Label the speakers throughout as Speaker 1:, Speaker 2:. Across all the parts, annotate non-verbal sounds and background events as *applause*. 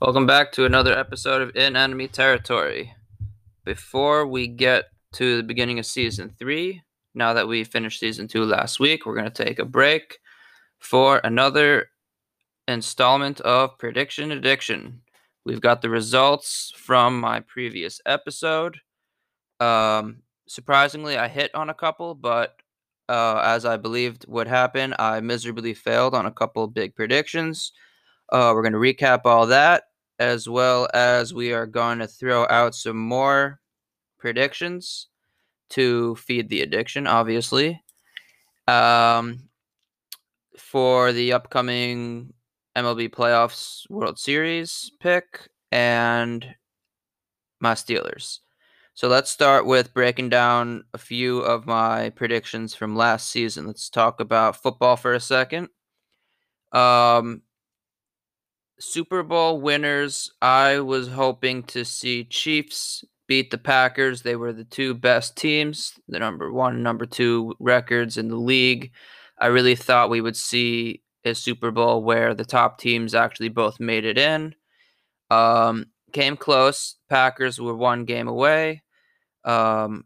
Speaker 1: Welcome back to another episode of In Enemy Territory. Before we get to the beginning of season three, now that we finished season two last week, we're going to take a break for another installment of Prediction Addiction. We've got the results from my previous episode. Um, surprisingly, I hit on a couple, but uh, as I believed would happen, I miserably failed on a couple big predictions. Uh, we're going to recap all that as well as we are going to throw out some more predictions to feed the addiction, obviously. Um, for the upcoming MLB Playoffs World Series pick and my Steelers. So let's start with breaking down a few of my predictions from last season. Let's talk about football for a second. Um, Super Bowl winners, I was hoping to see Chiefs beat the Packers. They were the two best teams, the number one, number two records in the league. I really thought we would see a Super Bowl where the top teams actually both made it in. Um, came close. Packers were one game away. Um,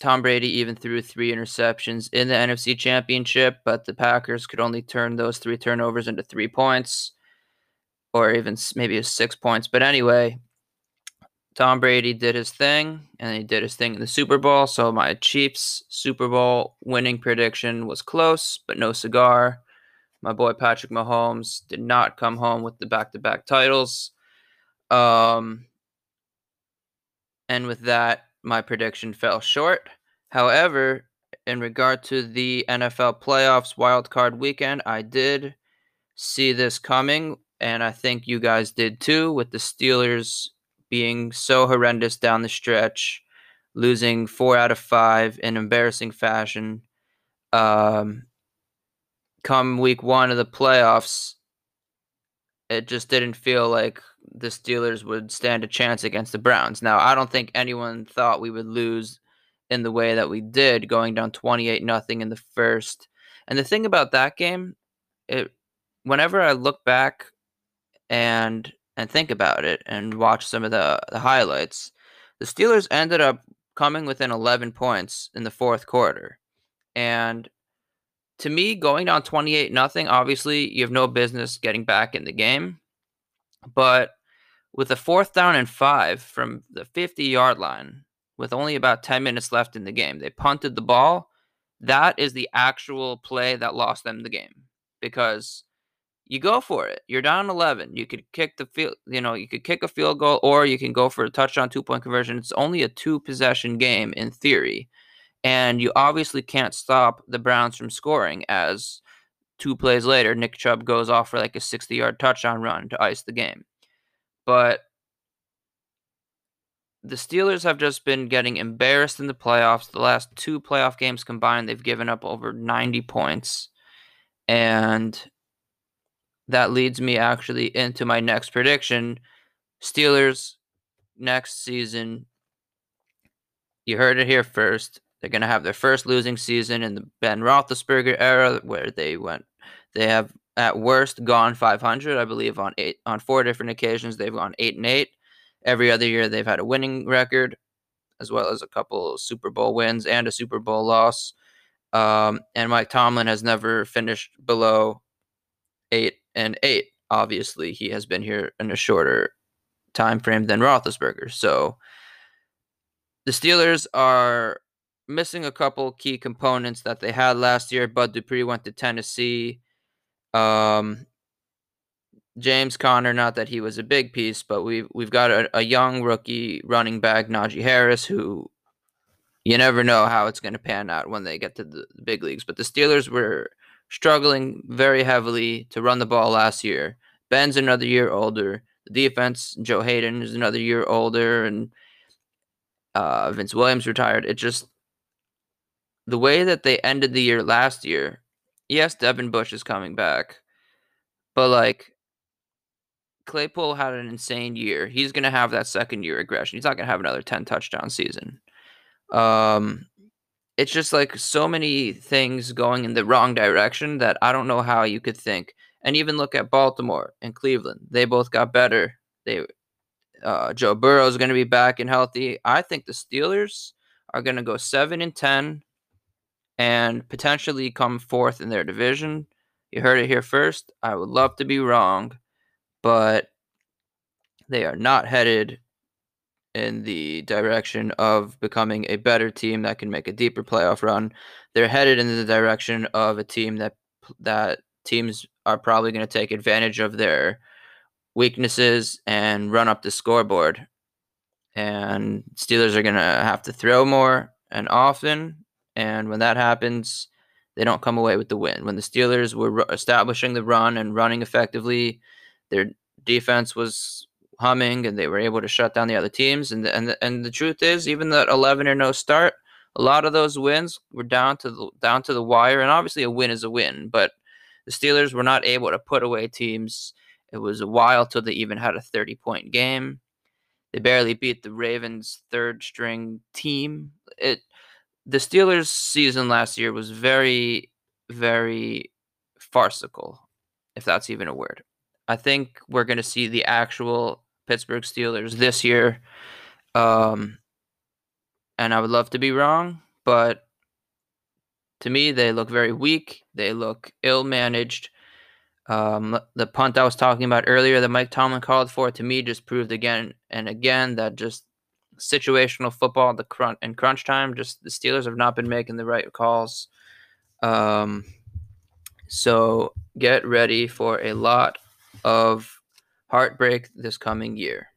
Speaker 1: Tom Brady even threw three interceptions in the NFC Championship, but the Packers could only turn those three turnovers into three points or even maybe six points. But anyway, Tom Brady did his thing, and he did his thing in the Super Bowl. So my Chiefs Super Bowl winning prediction was close, but no cigar. My boy Patrick Mahomes did not come home with the back-to-back titles. Um, and with that, my prediction fell short. However, in regard to the NFL playoffs wild card weekend, I did see this coming and I think you guys did too, with the Steelers being so horrendous down the stretch, losing four out of five in embarrassing fashion. Um, come week one of the playoffs, it just didn't feel like the Steelers would stand a chance against the Browns. Now, I don't think anyone thought we would lose in the way that we did, going down 28 nothing in the first. And the thing about that game, it whenever I look back and and think about it and watch some of the, the highlights, the Steelers ended up coming within 11 points in the fourth quarter. And to me, going down 28 nothing, obviously you have no business getting back in the game. But with a fourth down and five from the 50 yard line, with only about 10 minutes left in the game, they punted the ball. That is the actual play that lost them the game because you go for it. You're down 11. You could kick the field, you know, you could kick a field goal or you can go for a touchdown two point conversion. It's only a two possession game in theory. And you obviously can't stop the Browns from scoring as two plays later, Nick Chubb goes off for like a 60 yard touchdown run to ice the game. But the Steelers have just been getting embarrassed in the playoffs. The last two playoff games combined, they've given up over 90 points. And that leads me actually into my next prediction. Steelers next season. You heard it here first. They're going to have their first losing season in the Ben Roethlisberger era, where they went. They have at worst gone 500. I believe on eight on four different occasions they've gone eight and eight. Every other year they've had a winning record, as well as a couple Super Bowl wins and a Super Bowl loss. Um, and Mike Tomlin has never finished below eight and eight. Obviously, he has been here in a shorter time frame than Roethlisberger. So the Steelers are missing a couple key components that they had last year. Bud Dupree went to Tennessee. Um, James Conner, not that he was a big piece, but we've we've got a, a young rookie running back, Najee Harris, who you never know how it's going to pan out when they get to the big leagues. But the Steelers were struggling very heavily to run the ball last year. Ben's another year older. The defense, Joe Haden is another year older, and uh, Vince Williams retired. It just the way that they ended the year last year. Yes, Devin Bush is coming back, but like Claypool had an insane year. He's gonna have that second year aggression. He's not gonna have another ten touchdown season. Um, it's just like so many things going in the wrong direction that I don't know how you could think. And even look at Baltimore and Cleveland. They both got better They uh, Joe Burrow is going to be back and healthy. I think the Steelers are going to go seven and ten, and potentially come fourth in their division. You heard it here first. I would love to be wrong, but they are not headed in the direction of becoming a better team that can make a deeper playoff run. They're headed in the direction of a team that that teams are probably going to take advantage of their weaknesses and run up the scoreboard. And Steelers are going to have to throw more and often. And when that happens, they don't come away with the win. When the Steelers were establishing the run and running effectively, their defense was humming and they were able to shut down the other teams. And the, and the, and the truth is, even that 11 or no start, a lot of those wins were down to the down to the wire. And obviously, a win is a win, but the Steelers were not able to put away teams. It was a while till they even had a 30 point game. They barely beat the Ravens' third string team. It the Steelers' season last year was very, very farcical, if that's even a word. I think we're going to see the actual Pittsburgh Steelers this year. Um, and I would love to be wrong, but to me, they look very weak. They look ill managed. Um, the punt I was talking about earlier that Mike Tomlin called for, to me, just proved again and again that just situational football, the crunch and crunch time, just the Steelers have not been making the right calls. Um, so get ready for a lot of heartbreak this coming year.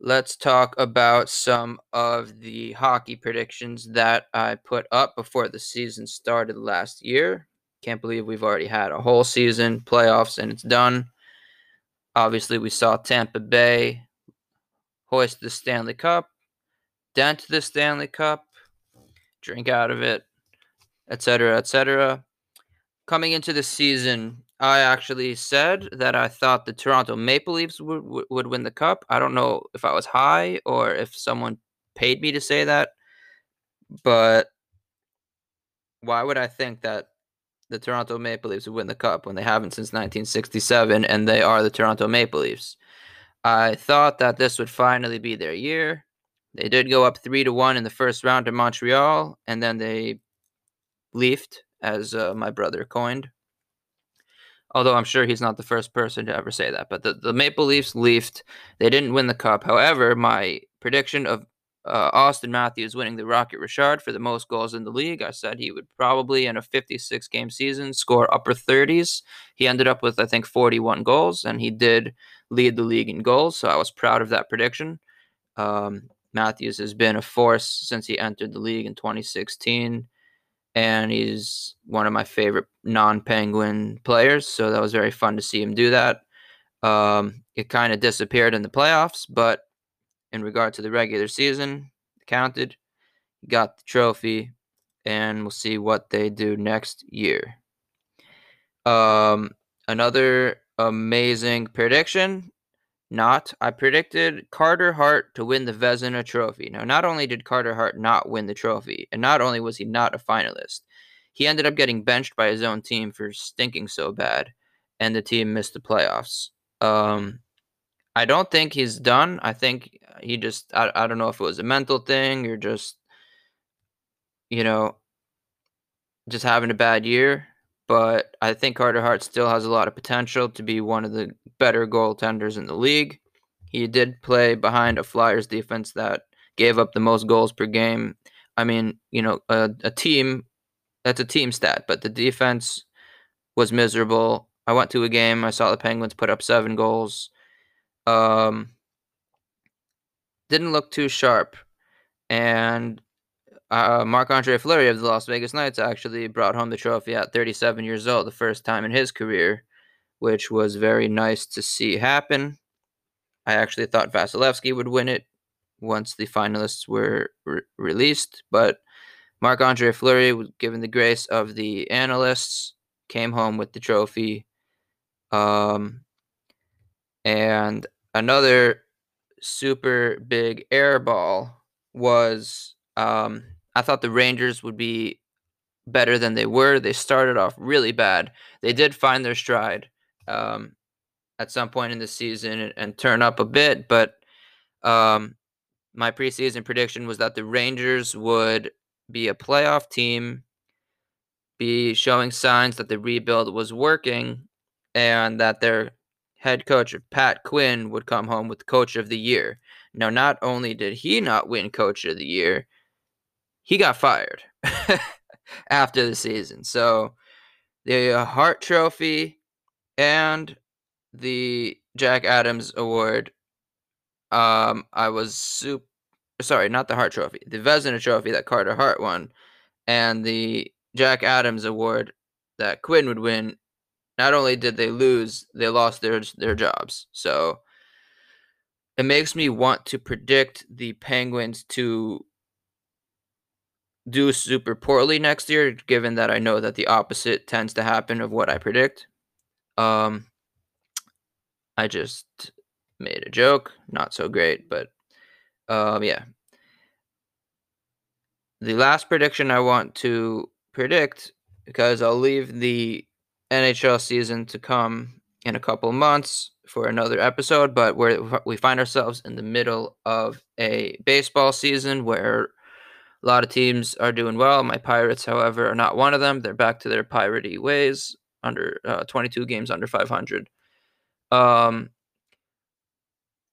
Speaker 1: Let's talk about some of the hockey predictions that I put up before the season started last year. Can't believe we've already had a whole season, playoffs, and it's done. Obviously, we saw Tampa Bay hoist the Stanley Cup, dent the Stanley Cup, drink out of it, etc., etc. Coming into the season, I actually said that I thought the Toronto Maple Leafs would, would, win the cup. I don't know if I was high or if someone paid me to say that, but why would I think that the Toronto Maple Leafs would win the cup when they haven't since 1967 and they are the Toronto Maple Leafs? I thought that this would finally be their year. They did go up 3 to 1 in the first round to Montreal and then they leafed as uh, my brother coined although I'm sure he's not the first person to ever say that. But the, the Maple Leafs leafed. They didn't win the cup. However, my prediction of uh, Auston Matthews winning the Rocket Richard for the most goals in the league, I said he would probably, in a 56 game season, score upper 30s. He ended up with, I think, 41 goals, and he did lead the league in goals. So I was proud of that prediction. Um, Matthews has been a force since he entered the league in 2016 and he's one of my favorite non-penguin players so that was very fun to see him do that. Um, it kind of disappeared in the playoffs but in regard to the regular season counted. Got the trophy and we'll see what they do next year. Um, another amazing prediction not. I predicted Carter Hart to win the Vezina Trophy. Now, not only did Carter Hart not win the trophy, and not only was he not a finalist, he ended up getting benched by his own team for stinking so bad, and the team missed the playoffs. Um, I don't think he's done. I think he just, I, I don't know if it was a mental thing or just, you know, just having a bad year but I think Carter Hart still has a lot of potential to be one of the better goaltenders in the league. He did play behind a Flyers defense that gave up the most goals per game. I mean, you know, a, a team that's a team stat, but the defense was miserable. I went to a game, I saw the Penguins put up seven goals. Um, didn't look too sharp. And uh, Marc Andre Fleury of the Las Vegas Knights actually brought home the trophy at 37 years old, the first time in his career, which was very nice to see happen. I actually thought Vasilevskiy would win it once the finalists were re- released, but Marc Andre Fleury, given the grace of the analysts, came home with the trophy. Um, and another super big air ball was um, I thought the Rangers would be better than they were. They started off really bad. They did find their stride um, at some point in the season and, and turn up a bit. But um, my preseason prediction was that the Rangers would be a playoff team, be showing signs that the rebuild was working, and that their head coach Pat Quinn would come home with Coach of the Year. Now, not only did he not win Coach of the Year, he got fired *laughs* after the season. So the Hart Trophy and the Jack Adams Award. Um, I was super sorry, not the Hart Trophy, the Vezina Trophy that Carter Hart won, and the Jack Adams Award that Quinn would win. Not only did they lose, they lost their their jobs. So it makes me want to predict the Penguins to do super poorly next year, given that I know that the opposite tends to happen of what I predict. Um, I just made a joke, not so great, but um, yeah. The last prediction I want to predict, because I'll leave the NHL season to come in a couple months for another episode, but where we find ourselves in the middle of a baseball season where a lot of teams are doing well. My Pirates, however, are not one of them. They're back to their piratey ways under uh, 22 games under 500. Um,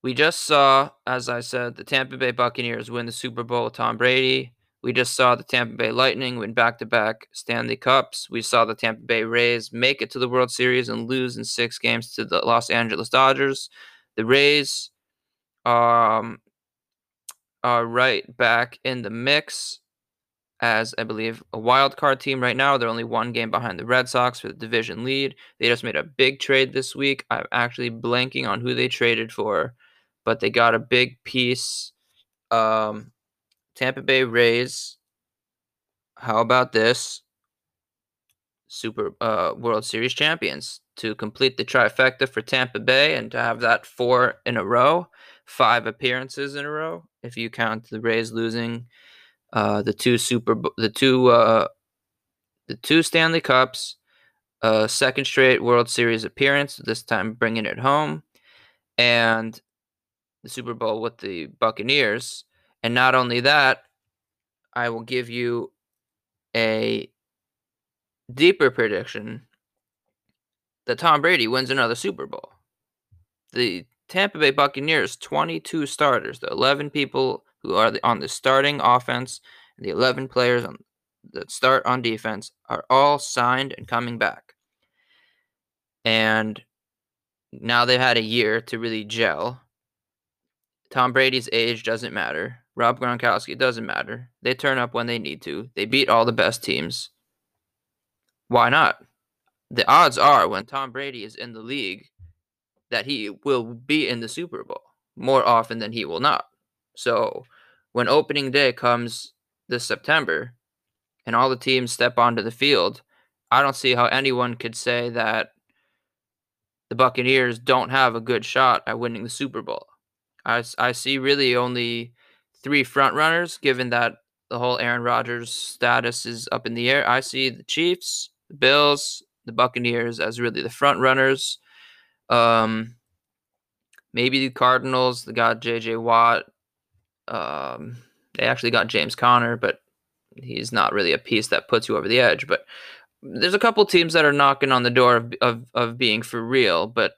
Speaker 1: we just saw, as I said, the Tampa Bay Buccaneers win the Super Bowl with Tom Brady. We just saw the Tampa Bay Lightning win back to back Stanley Cups. We saw the Tampa Bay Rays make it to the World Series and lose in six games to the Los Angeles Dodgers. The Rays um, are right back in the mix as I believe a wild card team right now. They're only one game behind the Red Sox for the division lead. They just made a big trade this week. I'm actually blanking on who they traded for, but they got a big piece. Um, Tampa Bay Rays. How about this? Super uh, World Series champions to complete the trifecta for Tampa Bay and to have that four in a row, five appearances in a row, if you count the Rays losing uh, the two Super, the two, uh, the two Stanley Cups, a second straight World Series appearance. This time bringing it home, and the Super Bowl with the Buccaneers. And not only that, I will give you a deeper prediction that Tom Brady wins another Super Bowl. The Tampa Bay Buccaneers, 22 starters, the 11 people who are on the starting offense and the 11 players on, that start on defense are all signed and coming back. And now they've had a year to really gel. Tom Brady's age doesn't matter. Rob Gronkowski doesn't matter. They turn up when they need to. They beat all the best teams. Why not? The odds are when Tom Brady is in the league that he will be in the Super Bowl more often than he will not. So when opening day comes this September and all the teams step onto the field, I don't see how anyone could say that the Buccaneers don't have a good shot at winning the Super Bowl. I, I see really only three front runners, given that the whole Aaron Rodgers status is up in the air. I see the Chiefs, the Bills, the Buccaneers as really the front runners. Um, maybe the Cardinals. They got J.J. Watt. Um, they actually got James Conner, but he's not really a piece that puts you over the edge. But there's a couple teams that are knocking on the door of, of, of being for real. But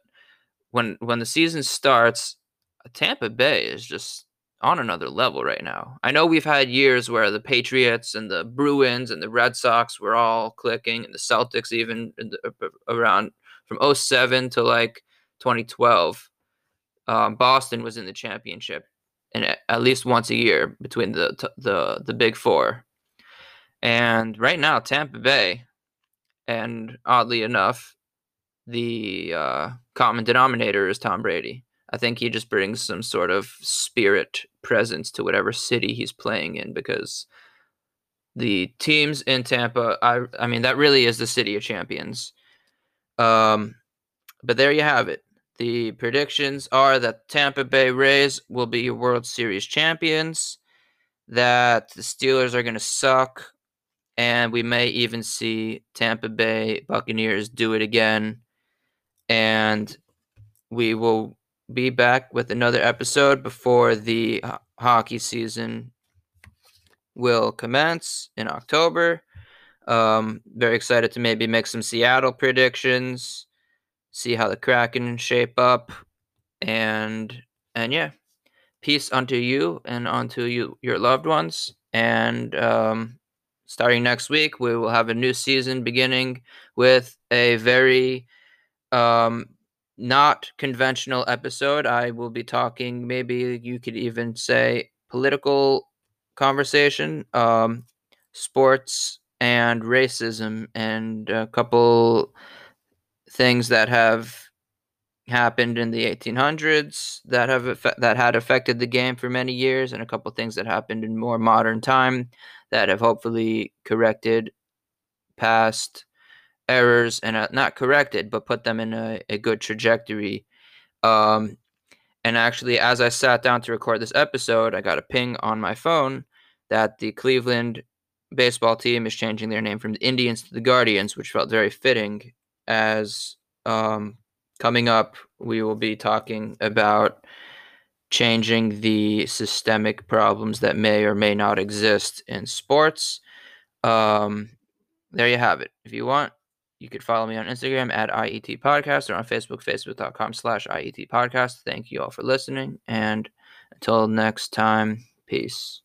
Speaker 1: when when the season starts, Tampa Bay is just on another level right now. I know we've had years where the Patriots and the Bruins and the Red Sox were all clicking, and the Celtics even the, around from 07 to like 2012. Um, Boston was in the championship and at least once a year between the the the big four. And right now, Tampa Bay, and oddly enough, the uh, common denominator is Tom Brady. I think he just brings some sort of spirit presence to whatever city he's playing in because the teams in Tampa, I I mean that really is the city of champions. Um, but there you have it. The predictions are that Tampa Bay Rays will be World Series champions, that the Steelers are going to suck, and we may even see Tampa Bay Buccaneers do it again. And we will be back with another episode before the hockey season will commence in October. Um, very excited to maybe make some Seattle predictions, see how the Kraken shape up, and and yeah, peace unto you and unto you your loved ones. And um, starting next week, we will have a new season beginning with a very um, not conventional episode. I will be talking, maybe you could even say political conversation, um, sports and racism, and a couple things that have happened in the 1800s that have that had affected the game for many years, and a couple things that happened in more modern time that have hopefully corrected past errors and uh, not corrected, but put them in a, a good trajectory. Um, and actually, as I sat down to record this episode, I got a ping on my phone that the Cleveland baseball team is changing their name from the Indians to the Guardians, which felt very fitting. As um, coming up, we will be talking about changing the systemic problems that may or may not exist in sports. Um, there you have it. If you want, you could follow me on Instagram at IET Podcast or on Facebook, facebook.com slash IET Podcast. Thank you all for listening. And until next time, peace.